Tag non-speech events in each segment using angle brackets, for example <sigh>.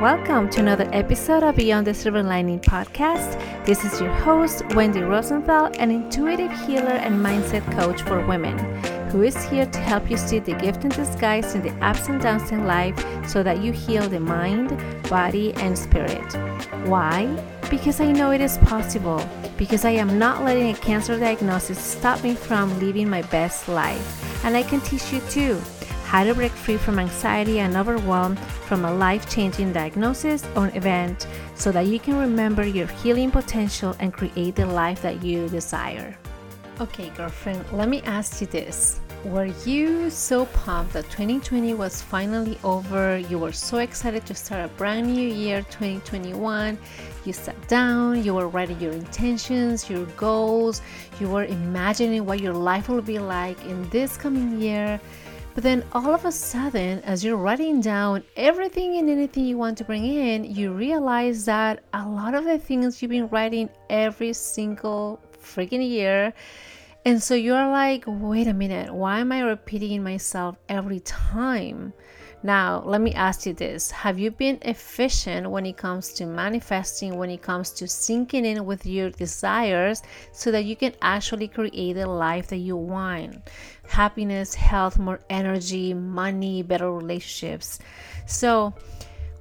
Welcome to another episode of Beyond the Silver Lining podcast. This is your host, Wendy Rosenthal, an intuitive healer and mindset coach for women, who is here to help you see the gift in disguise in the ups and downs in life so that you heal the mind, body, and spirit. Why? Because I know it is possible. Because I am not letting a cancer diagnosis stop me from living my best life. And I can teach you too how to break free from anxiety and overwhelm from a life changing diagnosis or event so that you can remember your healing potential and create the life that you desire. Okay, girlfriend, let me ask you this. Were you so pumped that 2020 was finally over? You were so excited to start a brand new year, 2021. You sat down, you were writing your intentions, your goals, you were imagining what your life will be like in this coming year. But then all of a sudden, as you're writing down everything and anything you want to bring in, you realize that a lot of the things you've been writing every single freaking year. And so you're like, wait a minute, why am I repeating myself every time? Now, let me ask you this Have you been efficient when it comes to manifesting, when it comes to syncing in with your desires so that you can actually create the life that you want? Happiness, health, more energy, money, better relationships. So,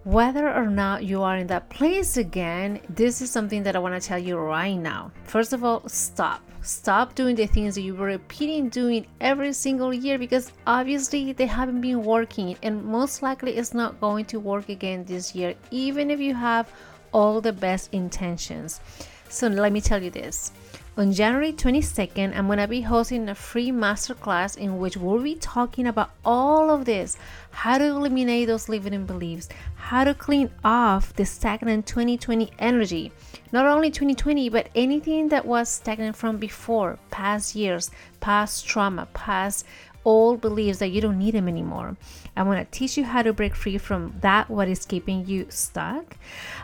whether or not you are in that place again, this is something that I want to tell you right now. First of all, stop. Stop doing the things that you were repeating doing every single year because obviously they haven't been working and most likely it's not going to work again this year, even if you have all the best intentions. So let me tell you this on January 22nd, I'm going to be hosting a free masterclass in which we'll be talking about all of this. How to eliminate those limiting beliefs, how to clean off the stagnant 2020 energy. Not only 2020, but anything that was stagnant from before, past years, past trauma, past old beliefs that you don't need them anymore. I'm going to teach you how to break free from that what is keeping you stuck.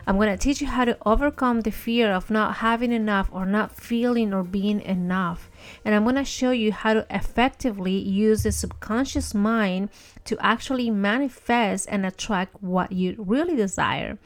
I'm going to teach you how to overcome the fear of not having enough or not feeling or being enough. And I'm going to show you how to effectively use the subconscious mind to actually manifest and attract what you really desire.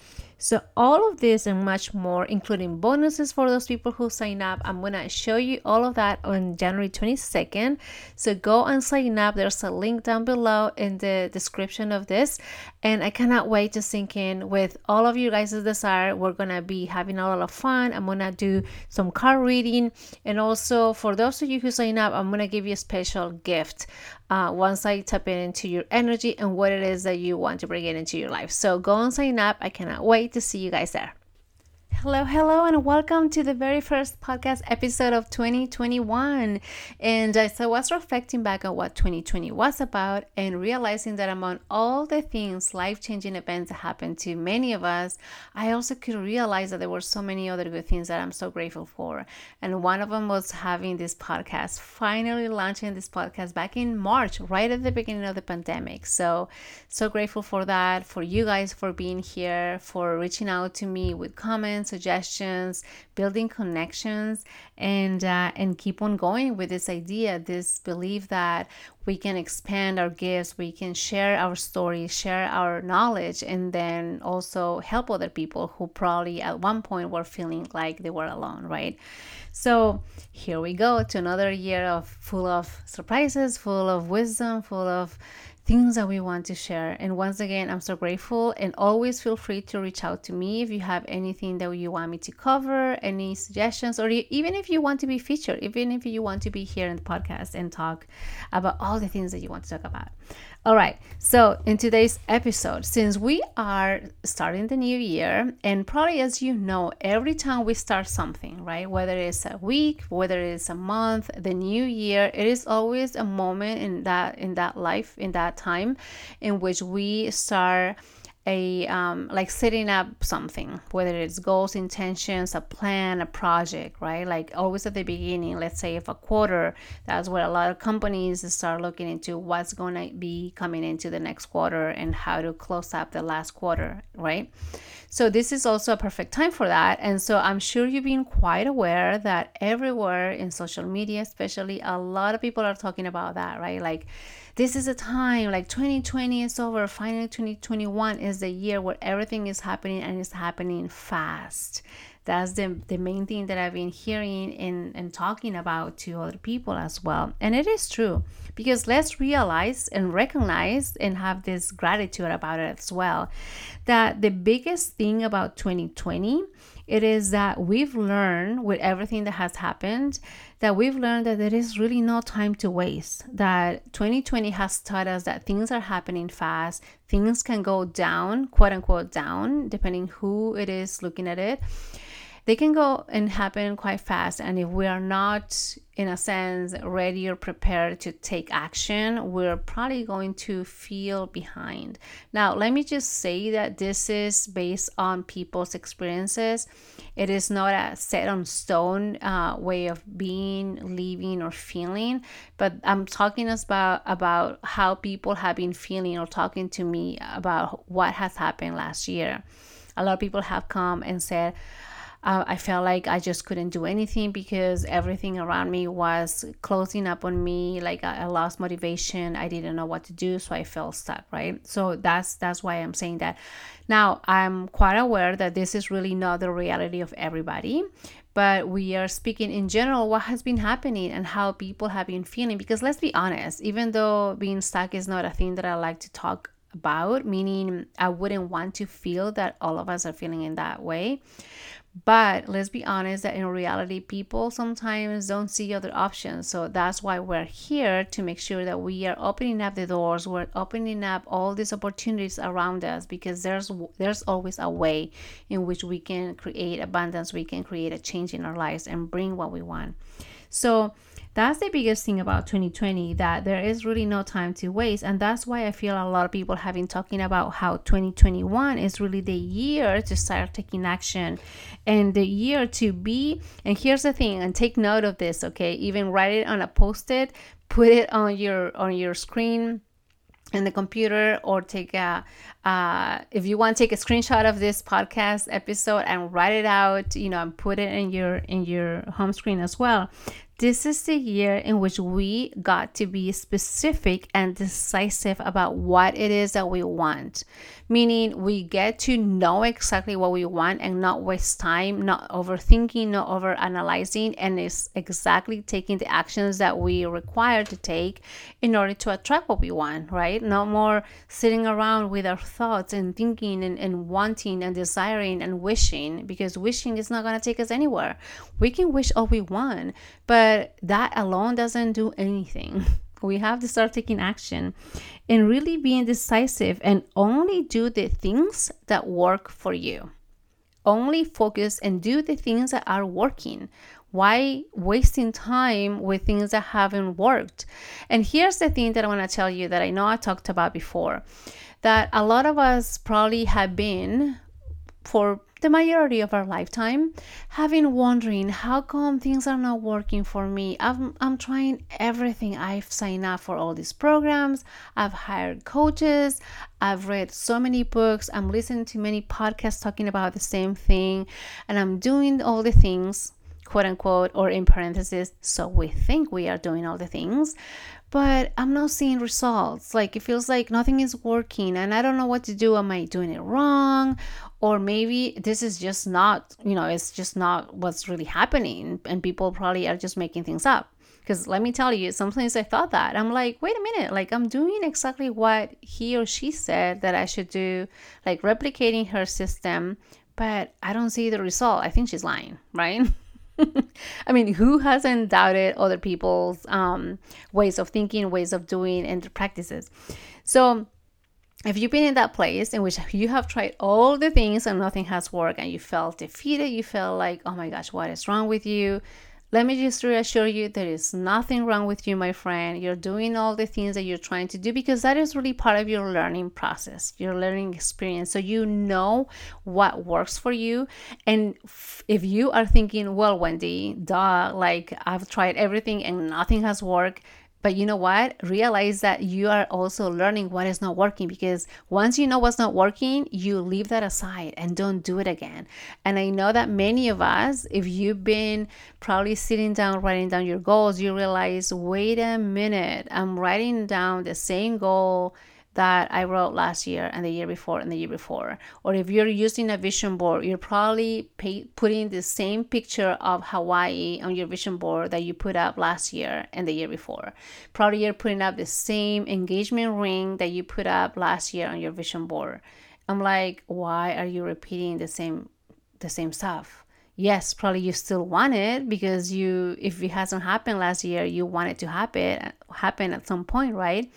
So, all of this and much more, including bonuses for those people who sign up, I'm gonna show you all of that on January 22nd. So, go and sign up. There's a link down below in the description of this. And I cannot wait to sync in with all of you guys' desire. We're gonna be having a lot of fun. I'm gonna do some card reading. And also, for those of you who sign up, I'm gonna give you a special gift uh, once I tap into your energy and what it is that you want to bring it into your life. So go and sign up. I cannot wait to see you guys there. Hello, hello, and welcome to the very first podcast episode of 2021. And as I was reflecting back on what 2020 was about and realizing that among all the things, life changing events that happened to many of us, I also could realize that there were so many other good things that I'm so grateful for. And one of them was having this podcast, finally launching this podcast back in March, right at the beginning of the pandemic. So, so grateful for that, for you guys for being here, for reaching out to me with comments suggestions, building connections, and uh, and keep on going with this idea, this belief that we can expand our gifts, we can share our stories, share our knowledge, and then also help other people who probably at one point were feeling like they were alone, right? So here we go to another year of full of surprises, full of wisdom, full of things that we want to share. And once again, I'm so grateful and always feel free to reach out to me if you have anything that you want me to cover, any suggestions, or even if you want to be featured, even if you want to be here in the podcast and talk about all the things that you want to talk about. All right, so in today's episode, since we are starting the new year, and probably as you know, every time we start something, right, whether it's a week, whether it's a month, the new year, it is always a moment in that in that life, in that time, in which we start a um, like setting up something whether it's goals intentions a plan a project right? Like always at the beginning let's say if a quarter that's where a lot of companies start looking into what's going to be coming into the next quarter and how to close up the last quarter right? So this is also a perfect time for that. And so i'm sure you've been quite aware that everywhere in social media especially a lot of people are talking about that right? Like this is a time like 2020 is over. Finally 2021 is the year where everything is happening and it's happening fast. That's the, the main thing that i've been hearing and, and talking about to other people as well. And it is true because let's realize and recognize and have this gratitude about it as well that the biggest thing about 2020 it is that we've learned with everything that has happened that we've learned that there is really no time to waste that 2020 has taught us that things are happening fast things can go down quote unquote down depending who it is looking at it they can go and happen quite fast. And if we are not, in a sense, ready or prepared to take action, we're probably going to feel behind. Now, let me just say that this is based on people's experiences. It is not a set on stone uh, way of being, living, or feeling, but I'm talking about, about how people have been feeling or talking to me about what has happened last year. A lot of people have come and said, uh, I felt like I just couldn't do anything because everything around me was closing up on me. Like I, I lost motivation. I didn't know what to do, so I felt stuck. Right. So that's that's why I'm saying that. Now I'm quite aware that this is really not the reality of everybody, but we are speaking in general what has been happening and how people have been feeling. Because let's be honest, even though being stuck is not a thing that I like to talk about, meaning I wouldn't want to feel that all of us are feeling in that way. But let's be honest that in reality, people sometimes don't see other options. So that's why we're here to make sure that we are opening up the doors, we're opening up all these opportunities around us because there's there's always a way in which we can create abundance, we can create a change in our lives and bring what we want. So that's the biggest thing about 2020 that there is really no time to waste. And that's why i feel a lot of people have been talking about how 2021 is really the year to start taking action and the year to be. And here's the thing and take note of this okay? Even write it on a post-it put it on your on your screen in the computer or take a uh, if you want take a screenshot of this podcast episode and write it out you know and put it in your in your home screen as well this is the year in which we got to be specific and decisive about what it is that we want. Meaning, we get to know exactly what we want and not waste time, not overthinking, not over analyzing, and is exactly taking the actions that we require to take in order to attract what we want, right? No more sitting around with our thoughts and thinking and, and wanting and desiring and wishing because wishing is not going to take us anywhere. We can wish all we want, but but that alone doesn't do anything. <laughs> We have to start taking action and really being decisive and only do the things that work for you. Only focus and do the things that are working. Why wasting time with things that haven't worked? And here's the thing that I want to tell you that I know I talked about before that a lot of us probably have been for the majority of our lifetime having wondering how come things are not working for me. I'm, I'm trying everything. I've signed up for all these programs. I've hired coaches. I've read so many books. I'm listening to many podcasts talking about the same thing. And i'm doing all the things quote unquote or in parentheses so we think we are doing all the things but I'm not seeing results. Like it feels like nothing is working and I don't know what to do. Am I doing it wrong? Or maybe this is just not, you know, it's just not what's really happening and people probably are just making things up. Because let me tell you, sometimes I thought that. I'm like, wait a minute, like I'm doing exactly what he or she said that I should do, like replicating her system, but I don't see the result. I think she's lying, right? <laughs> I mean, who hasn't doubted other people's um, ways of thinking, ways of doing, and practices? So, if you've been in that place in which you have tried all the things and nothing has worked and you felt defeated, you felt like, oh my gosh, what is wrong with you? Let me just reassure you there is nothing wrong with you, my friend. You're doing all the things that you're trying to do because that is really part of your learning process, your learning experience. So you know what works for you. And if you are thinking, well, Wendy, duh, like I've tried everything and nothing has worked, but you know what? Realize that you are also learning what is not working because once you know what's not working, you leave that aside and don't do it again. And I know that many of us, if you've been probably sitting down, writing down your goals, you realize, wait a minute, I'm writing down the same goal that I wrote last year and the year before and the year before. Or if you're using a vision board, you're probably pay, putting the same picture of Hawaii on your vision board that you put up last year and the year before. Probably you're putting up the same engagement ring that you put up last year on your vision board. I'm like, why are you repeating the same the same stuff? yes probably you still want it because you if it hasn't happened last year you want it to happen happen at some point right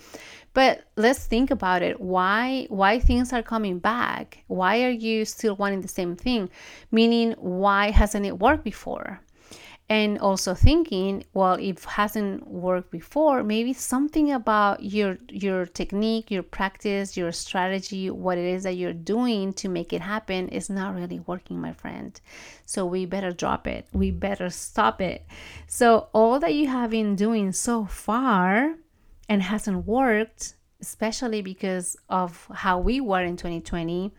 but let's think about it. Why why things are coming back? Why are you still wanting the same thing? Meaning why hasn't it worked before? And also thinking, well, if it hasn't worked before, maybe something about your your technique, your practice, your strategy, what it is that you're doing to make it happen is not really working, my friend. So we better drop it. We better stop it. So all that you have been doing so far and hasn't worked, especially because of how we were in 2020.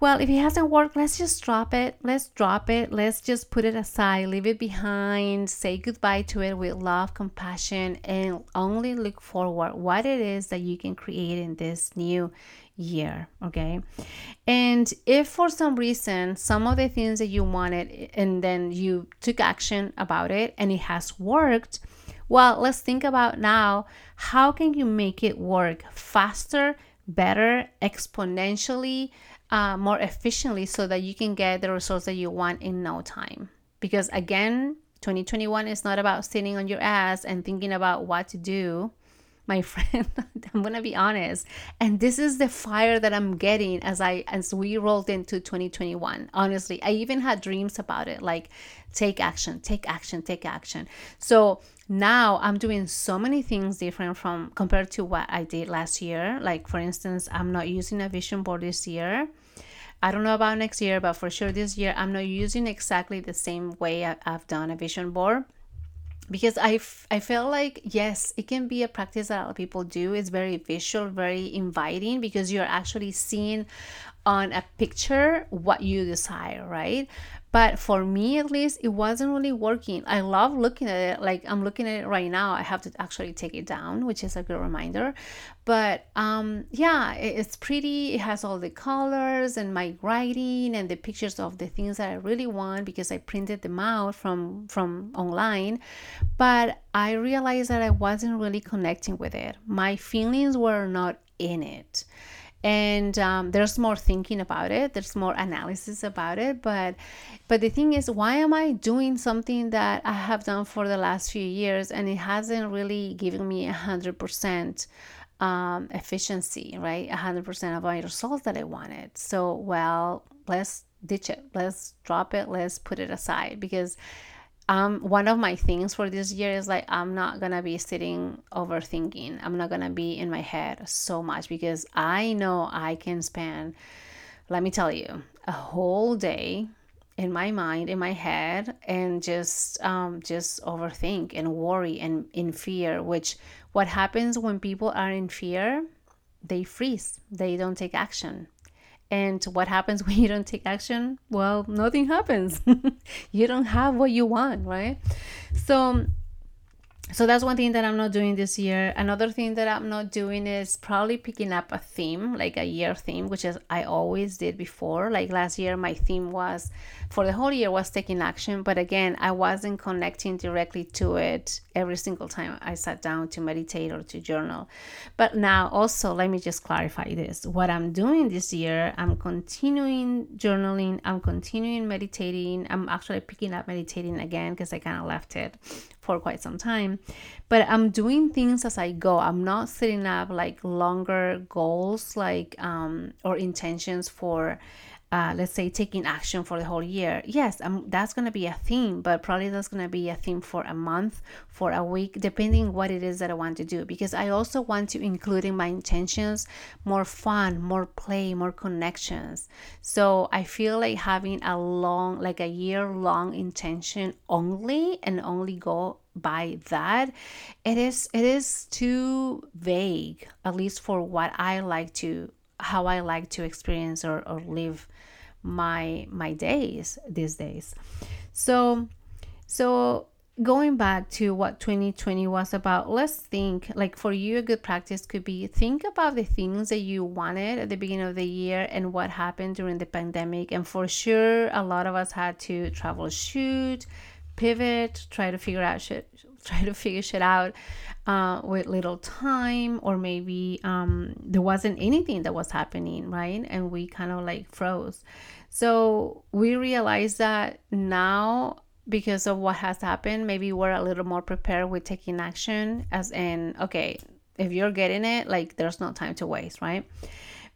Well, if it hasn't worked, let's just drop it. Let's drop it. Let's just put it aside, leave it behind, say goodbye to it with love, compassion, and only look forward what it is that you can create in this new year. Okay. And if for some reason some of the things that you wanted and then you took action about it and it has worked, well, let's think about now how can you make it work faster, better, exponentially, uh, more efficiently so that you can get the results that you want in no time. Because again, 2021 is not about sitting on your ass and thinking about what to do my <laughs> friend. I'm gonna be honest. And this is the fire that i'm getting as i as we rolled into 2021 honestly i even had dreams about it like take action take action take action. So now i'm doing so many things different from compared to what i did last year. Like for instance i'm not using a vision board this year. I don't know about next year, but for sure this year, I'm not using exactly the same way I've done a vision board. Because I, f- I feel like yes it can be a practice that a lot of people do. It's very visual very inviting because you're actually seeing on a picture what you desire right but for me at least it wasn't really working. I love looking at it like i'm looking at it right now i have to actually take it down which is a good reminder. But um yeah it's pretty it has all the colors and my writing and the pictures of the things that i really want because i printed them out from from online. But i realized that i wasn't really connecting with it. My feelings were not in it and um, there's more thinking about it. There's more analysis about it. But but the thing is why am i doing something that i have done for the last few years and it hasn't really given me a hundred percent um, efficiency right? A hundred percent of my results that i wanted. So well let's ditch it. Let's drop it. Let's put it aside because um, one of my things for this year is like I'm not gonna be sitting overthinking. I'm not gonna be in my head so much because I know I can spend, let me tell you, a whole day in my mind, in my head, and just um, just overthink and worry and in fear. Which what happens when people are in fear? They freeze. They don't take action and what happens when <laughs> you don't take action? Well, nothing happens. <laughs> you don't have what you want, right? So so that's one thing that I'm not doing this year. Another thing that I'm not doing is probably picking up a theme, like a year theme, which is I always did before. Like last year, my theme was for the whole year was taking action, but again, I wasn't connecting directly to it every single time I sat down to meditate or to journal. But now, also, let me just clarify this. What I'm doing this year, I'm continuing journaling, I'm continuing meditating. I'm actually picking up meditating again because I kind of left it for quite some time. But I'm doing things as I go. I'm not setting up like longer goals, like um, or intentions for uh, let's say taking action for the whole year yes um, that's going to be a theme but probably that's going to be a theme for a month for a week depending what it is that i want to do. Because i also want to include in my intentions more fun more play more connections. So i feel like having a long like a year long intention only and only go by that it is it is too vague at least for what i like to how I like to experience or, or live my my days these days. So so going back to what 2020 was about, let's think like for you a good practice could be think about the things that you wanted at the beginning of the year and what happened during the pandemic. And for sure a lot of us had to travel shoot, pivot, try to figure out try to figure shit out uh, with little time or maybe um, there wasn't anything that was happening right? And we kind of like froze. So we realized that now because of what has happened maybe we're a little more prepared with taking action as in okay if you're getting it like there's no time to waste right?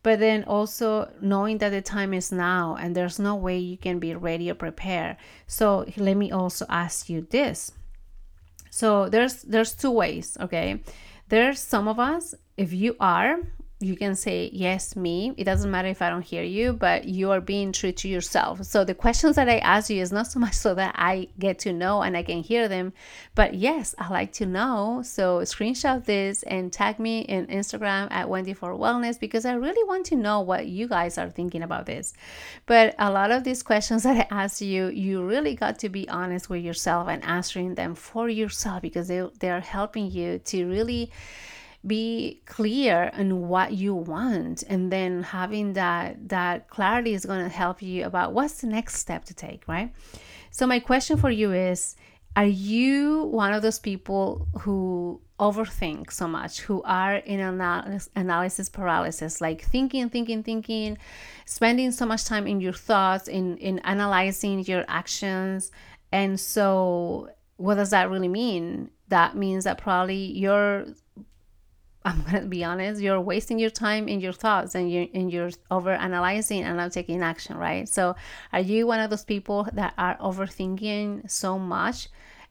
But then also knowing that the time is now and there's no way you can be ready or prepared. So let me also ask you this so there's there's two ways, okay? There's some of us if you are you can say yes me. It doesn't matter if i don't hear you but you are being true to yourself. So the questions that i ask you is not so <laughs> much so that i get to know and i can hear them but yes i like to know. So screenshot this and tag me in instagram at wendy for wellness because i really want to know what you guys are thinking about this. But a lot of these questions <laughs> that i ask you you really got to be honest with yourself and answering them for yourself because they, they are helping you to really be clear on what you want and then having that that clarity is going to help you about what's the next step to take right? So my question for you is are you one of those people who overthink so much who are in analysis, analysis paralysis like thinking thinking thinking spending so much time in your thoughts in in analyzing your actions? And so what does that really mean? That means that probably you're I'm gonna be honest, you're wasting your time in your thoughts and you're over analyzing and not taking action, right? So are you one of those people that are overthinking so much?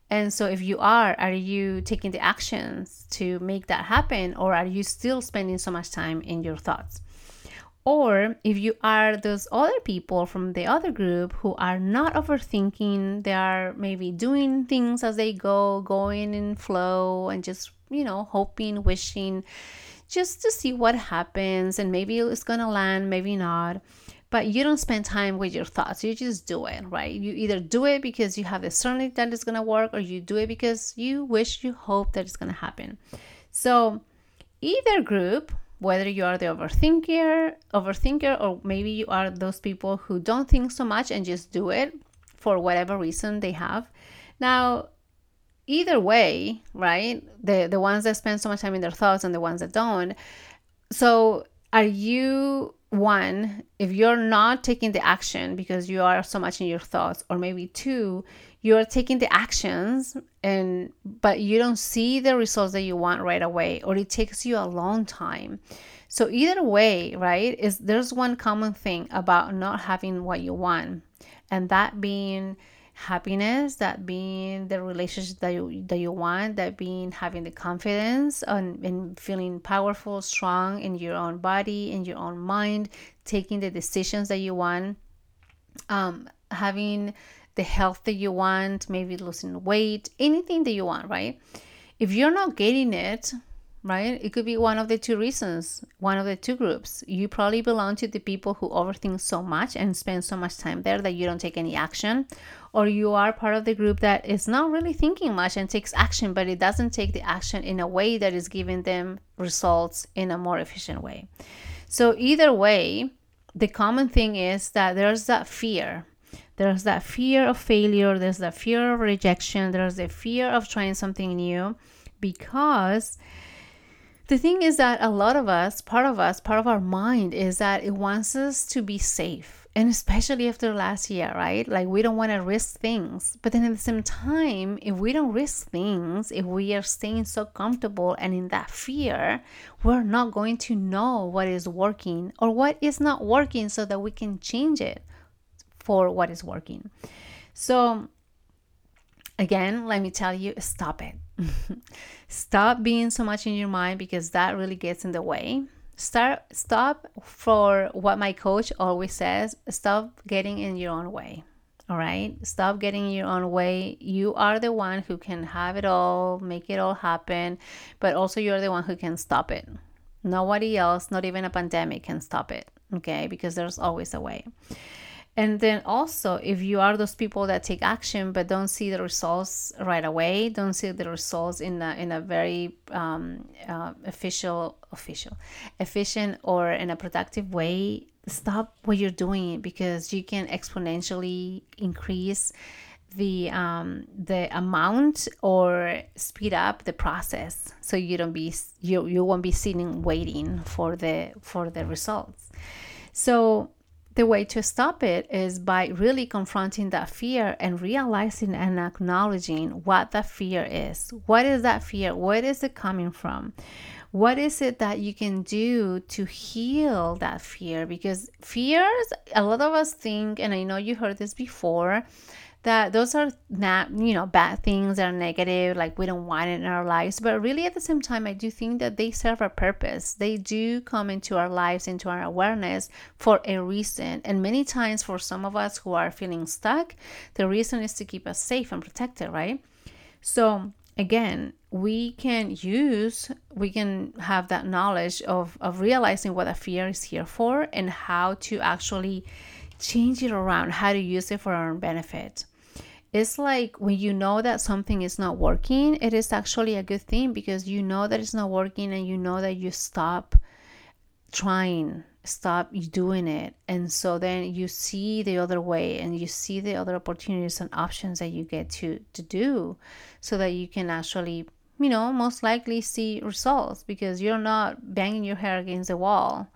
And so if you are, are you taking the actions to make that happen or are you still spending so much time in your thoughts? Or if you are those other people from the other group who are not overthinking, they are maybe doing things as they go, going in flow and just you know, hoping, wishing, just to see what happens. And maybe it's going to land, maybe not. But you don't spend time with your thoughts. You just do it, right? You either do it because you have the certainty that it's going to work, or you do it because you wish, you hope that it's going to happen. So, either group, whether you are the overthinker, overthinker, or maybe you are those people who don't think so much and just do it for whatever reason they have. Now, either way, right? The the ones that spend so much time in their thoughts and the ones that don't. So are you one if you're not taking the action because you are so much in your thoughts or maybe two you're taking the actions and but you don't see the results that you want right away or it takes you a long time so either way right is there's one common thing about not having what you want and that being happiness that being the relationship that you that you want that being having the confidence and, and feeling powerful strong in your own body in your own mind taking the decisions that you want um, having the health that you want maybe losing weight anything that you want right? If you're not getting it right? It could be one of the two reasons, one of the two groups. You probably belong to the people who overthink so much and spend so much time there that you don't take any action, or you are part of the group that is not really thinking much and takes action, but it doesn't take the action in a way that is giving them results in a more efficient way. So, either way, the common thing is that there's that fear. There's that fear of failure, there's that fear of rejection, there's the fear of trying something new because the thing is that a lot of us, part of us, part of our mind is that it wants us to be safe. and especially after last year, right? Like we don't want to risk things. But then at the same time, if we don't risk things, if we are staying so comfortable and in that fear, we're not going to know what is working or what is not working so that we can change it for what is working. So again, let me tell you, stop it. Stop being so much in your mind because that really gets in the way. Start stop for what my coach always says stop getting in your own way all right? Stop getting in your own way. You are the one who can have it all make it all happen but also you're the one who can stop it. Nobody else not even a pandemic can stop it okay? Because there's always a way and then also, if you are those people that take action but don't see the results right away, don't see the results in a, in a very um, uh, official, official, efficient or in a productive way, stop what you're doing because you can exponentially increase the um, the amount or speed up the process so you don't be you you won't be sitting waiting for the for the results. So the way to stop it is by really confronting that fear and realizing and acknowledging what that fear is. What is that fear? Where is it coming from? What is it that you can do to heal that fear? Because fears, a lot of us think, and I know you heard this before, that those are not you know bad things that are negative like we don't want it in our lives. But really at the same time i do think that they serve a purpose. They do come into our lives into our awareness for a reason. And many times for some of us who are feeling stuck the reason is to keep us safe and protected right? So again we can use we can have that knowledge of of realizing what a fear is here for and how to actually change it around how to use it for our own benefit it's like when you know that something is not working, it is actually a good thing because you know that it's not working and you know that you stop trying, stop doing it. And so then you see the other way and you see the other opportunities and options that you get to to do so that you can actually, you know, most likely see results because you're not banging your head against the wall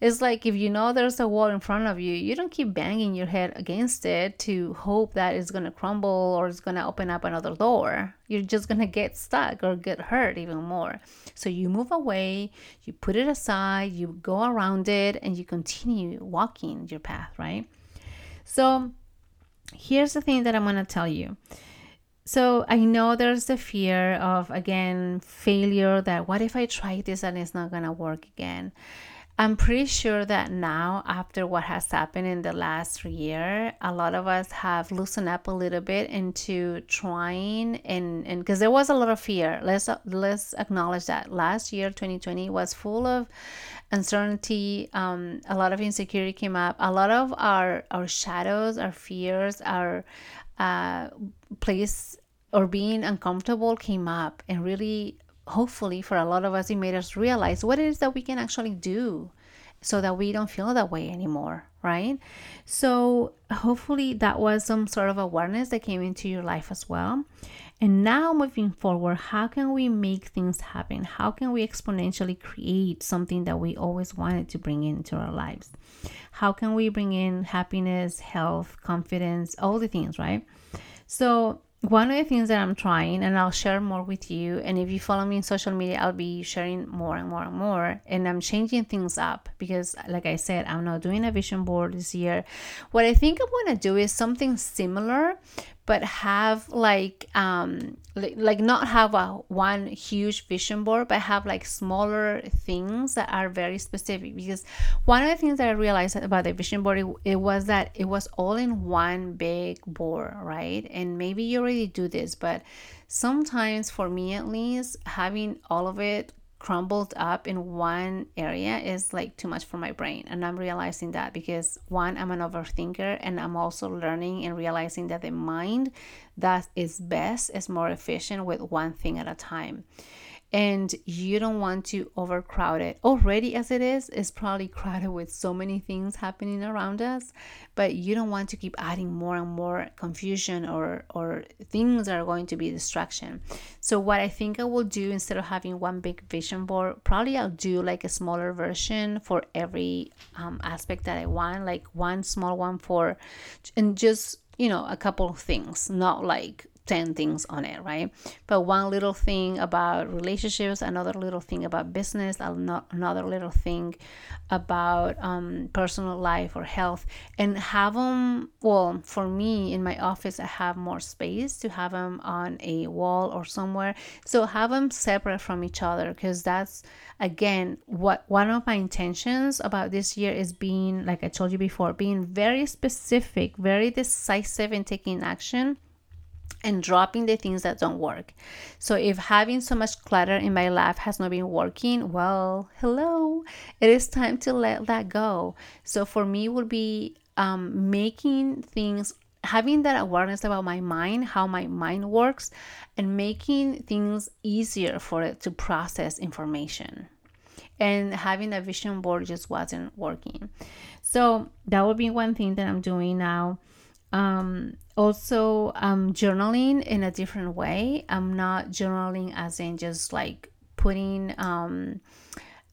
it's like if you know there's a wall in front of you, you don't keep banging your head against it to hope that it's going to crumble or it's going to open up another door. You're just going to get stuck or get hurt even more. So you move away, you put it aside, you go around it, and you continue walking your path, right? So here's the thing that I'm going to tell you. So I know there's the fear of again failure that what if I try this and it's not gonna work again. I'm pretty sure that now, after what has happened in the last year, a lot of us have loosened up a little bit into trying and and because there was a lot of fear. Let's let's acknowledge that last year, 2020, was full of uncertainty. Um, a lot of insecurity came up. A lot of our our shadows, our fears, our uh, place or being uncomfortable came up and really hopefully for a lot of us it made us realize what it is that we can actually do so that we don't feel that way anymore right? So hopefully that was some sort of awareness that came into your life as well. And now moving forward how can we make things happen? How can we exponentially create something that we always wanted to bring into our lives? How can we bring in happiness health confidence all the things right? So one of the things that I'm trying, and I'll share more with you, and if you follow me on social media, I'll be sharing more and more and more. And I'm changing things up because, like I said, I'm not doing a vision board this year. What I think I'm going to do is something similar, but have like um like, not have a one huge vision board but have like smaller things that are very specific. Because one of the things that i realized about the vision board it, it was that it was all in one big board right? And maybe you already do this but sometimes for me at least having all of it crumbled up in one area is like too much for my brain and i'm realizing that because one i'm an overthinker and i'm also learning and realizing that the mind that is best is more efficient with one thing at a time and you don't want to overcrowd it. Already, as it is, it's probably crowded with so many things happening around us, but you don't want to keep adding more and more confusion or, or things that are going to be distraction. So, what I think I will do instead of having one big vision board, probably I'll do like a smaller version for every um, aspect that I want, like one small one for, and just you know, a couple of things, not like 10 things on it, right? But one little thing about relationships, another little thing about business, another little thing about um, personal life or health, and have them. Well, for me in my office, I have more space to have them on a wall or somewhere. So have them separate from each other because that's again what one of my intentions about this year is being like i told you before being very specific very decisive in taking action and dropping the things that don't work. So, if having so much clutter in my life has not been working, well, hello, it is time to let that go. So, for me, would be um, making things having that awareness about my mind, how my mind works, and making things easier for it to process information. And having a vision board just wasn't working. So that would be one thing that I'm doing now um, also i'm journaling in a different way. I'm not journaling as in just like putting um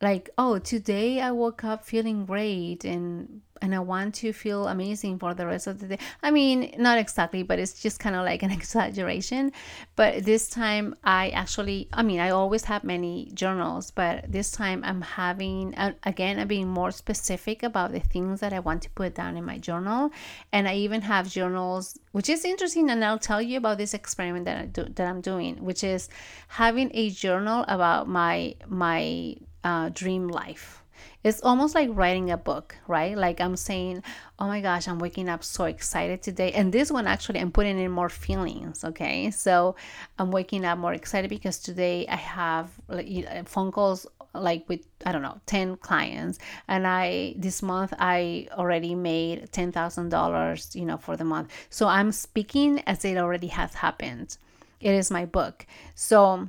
like oh today i woke up feeling great and and I want to feel amazing for the rest of the day. I mean, not exactly, but it's just kind of like an <laughs> exaggeration. But this time, I actually, I mean, I always have many journals, but this time I'm having, again, I'm being more specific about the things that I want to put down in my journal. And I even have journals, which is interesting. And I'll tell you about this experiment that, I do, that I'm doing, which is having a journal about my, my uh, dream life it's almost like writing a book, right? Like I'm saying, oh my gosh, I'm waking up so excited today. And this one actually, I'm putting in more feelings, okay? So I'm waking up more excited because today I have uh, phone calls like with i don't know 10 clients and i this month i already made $10000 you know for the month so i'm speaking as it already has happened it is my book so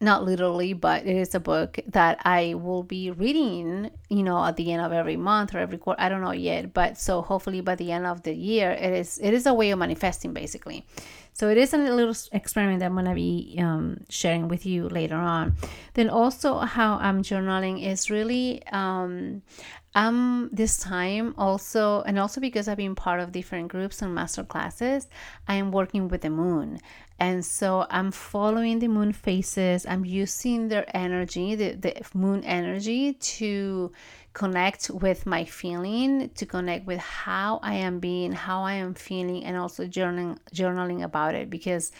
not literally, but it is a book that I will be reading, you know, at the end of every month or every quarter. I don't know yet, but so hopefully by the end of the year, it is it is a way of manifesting basically. So it is a little experiment that I'm gonna be um, sharing with you later on. Then also how I'm journaling is really um, um this time also and also because I've been part of different groups and master classes, I am working with the moon. And so I'm following the moon phases. I'm using their energy, the, the moon energy, to connect with my feeling, to connect with how I am being, how I am feeling, and also journaling, journaling about it because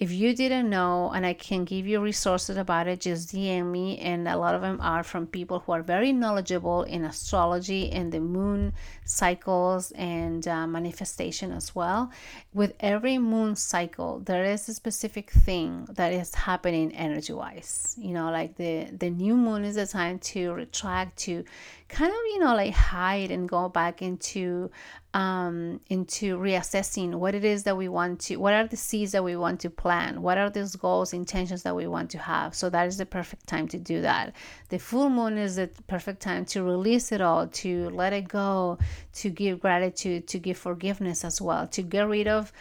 if you didn't know, and I can give you resources about it, just DM me. And a lot of them are from people who are very knowledgeable in astrology and the moon cycles and uh, manifestation as well. With every moon cycle, there is a specific thing that is happening energy wise. You know, like the, the new moon is a time to retract, to kind of, you know, like hide and go back into um, into reassessing what it is that we want to, what are the seeds that we want to plant, what are those goals, intentions that we want to have. So that is the perfect time to do that. The full moon is the perfect time to release it all, to let it go, to give gratitude, to give forgiveness as well, to get rid of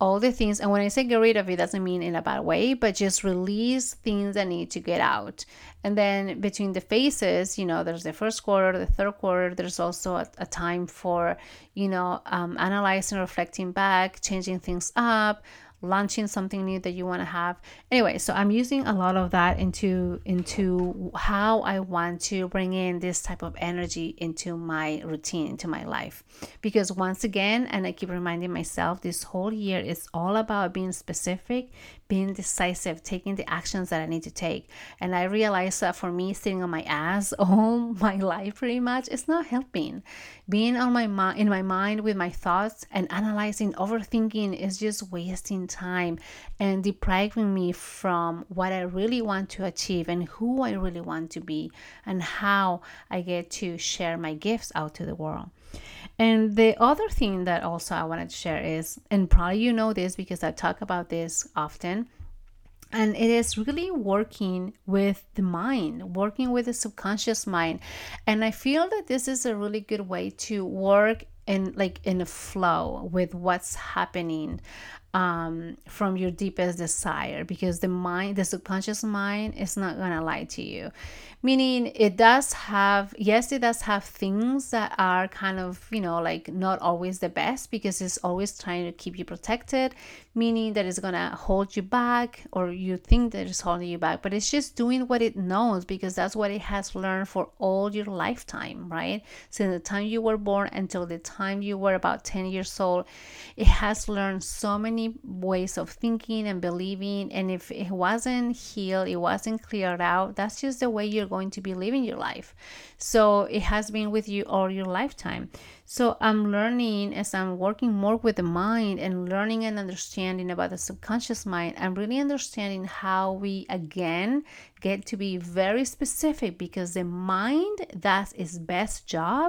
all the things. And when i say get rid of it doesn't mean in a bad way but just release things that need to get out. And then between the phases you know there's the first quarter the third quarter there's also a, a time for you know um, analyzing reflecting back changing things up launching something new that you want to have. Anyway so i'm using a lot of that into into how i want to bring in this type of energy into my routine into my life. Because once again and i keep reminding myself this whole year is all about being specific being decisive, taking the actions that I need to take. And I realized that for me, sitting on my ass <laughs> all my life pretty much, it's not helping. Being on my in my mind with my thoughts and analyzing, overthinking is just wasting time and depriving me from what I really want to achieve and who I really want to be and how I get to share my gifts out to the world. And the other thing that also I wanted to share is, and probably you know this because I talk about this often, and it is really working with the mind working with the subconscious mind. And i feel that this is a really good way to work in like in a flow with what's happening um, from your deepest desire because the mind the subconscious mind is not gonna lie to you meaning it does have yes it does have things that are kind of you know like not always the best because it's always trying to keep you protected meaning that it's gonna hold you back or you think that it's holding you back but it's just doing what it knows because that's what it has learned for all your lifetime right? Since the time you were born until the time you were about 10 years old it has learned so many ways of thinking and believing and if it wasn't healed it wasn't cleared out that's just the way you're going going to be living your life. So it has been with you all your lifetime. So I'm learning as I'm working more with the mind and learning and understanding about the subconscious mind. I'm really understanding how we again get to be very specific because the mind does its best job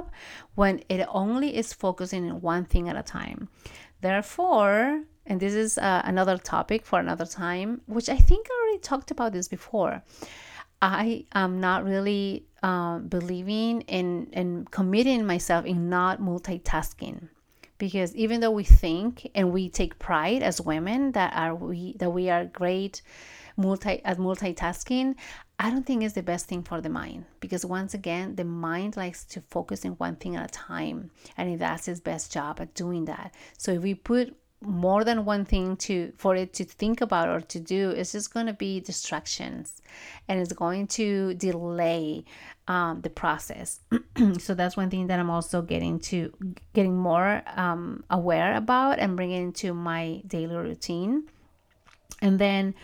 when it only is focusing on one thing at a time. Therefore, and this is uh, another topic for another time, which I think I already talked about this before. I am not really uh, believing in in committing myself in not multitasking. Because even though we think and we take pride as women that are we that we are great multi at multitasking i don't think it's the best thing for the mind. Because once again the mind likes to focus in one thing at a time. And that's its best job at doing that. So if we put more than one thing to for it to think about or to do it's just going to be distractions. And it's going to delay um, the process. <clears throat> So that's one thing that i'm also getting to getting more um, aware about and bringing into my daily routine. And then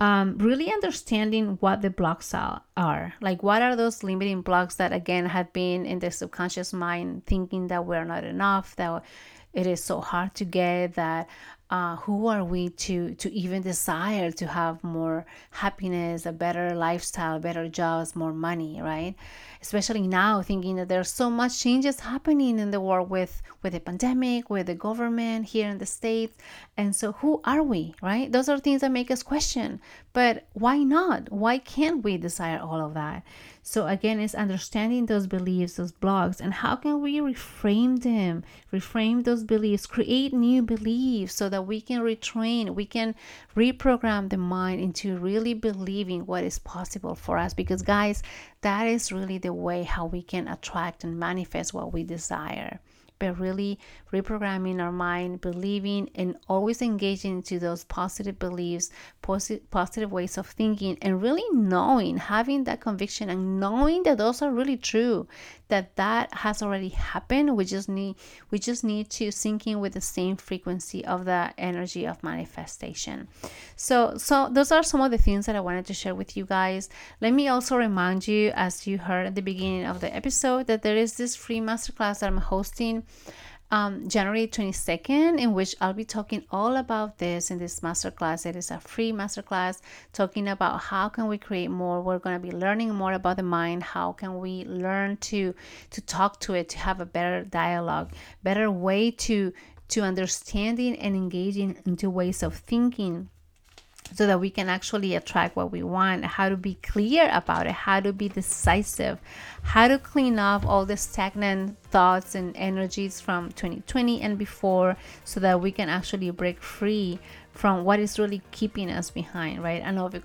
um, really understanding what the blocks are, are. Like what are those limiting blocks that again have been in the subconscious mind thinking that we're not enough that it is so hard to get that uh, who are we to to even desire to have more happiness a better lifestyle better jobs more money right? Especially now thinking that there's so much changes happening in the world with with the pandemic with the government here in the states. And so who are we right? Those are things that make us question. But why not? Why can't we desire all of that so again it's understanding those beliefs those blocks and how can we reframe them? Reframe those beliefs. Create new beliefs so that we can retrain we can reprogram the mind into really believing what is possible for us. Because guys that is really the way how we can attract and manifest what we desire but really reprogramming our mind, believing and always engaging into those positive beliefs, positive, positive ways of thinking, and really knowing, having that conviction and knowing that those are really true, that that has already happened. We just need we just need to sync in with the same frequency of the energy of manifestation. So so those are some of the things that I wanted to share with you guys. Let me also remind you, as you heard at the beginning of the episode, that there is this free masterclass that I'm hosting um, January 22nd, in which I'll be talking all about this in this masterclass. It is a free masterclass talking about how can we create more. We're going to be learning more about the mind. How can we learn to to talk to it, to have a better dialogue, better way to to understanding and engaging into ways of thinking so that we can actually attract what we want, how to be clear about it, how to be decisive, how to clean off all the stagnant thoughts and energies from 2020 and before so that we can actually break free from what is really keeping us behind, right? And over,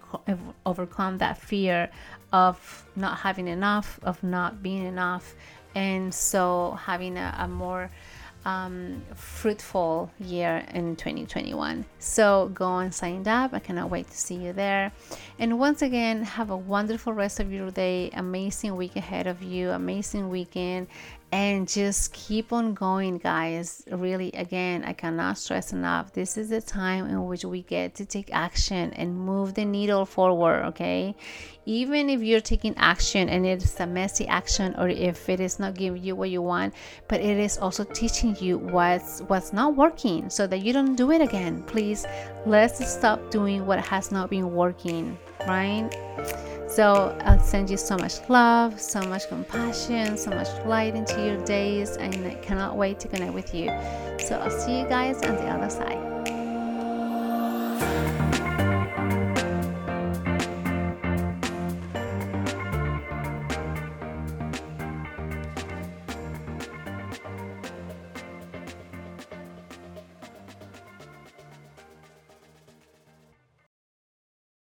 overcome that fear of not having enough, of not being enough. And so having a, a more um, fruitful year in 2021. So go and sign up. I cannot wait to see you there. And once again, have a wonderful rest of your day. Amazing week ahead of you. Amazing weekend and just keep on going guys really again i cannot stress enough this is the time in which we get to take action and move the needle forward okay even if you're taking action and it's a messy action or if it is not giving you what you want but it is also teaching you what's what's not working so that you don't do it again please let's stop doing what has not been working right so I'll send you so much love, so much compassion, so much light into your days, and I cannot wait to connect with you. So I'll see you guys on the other side.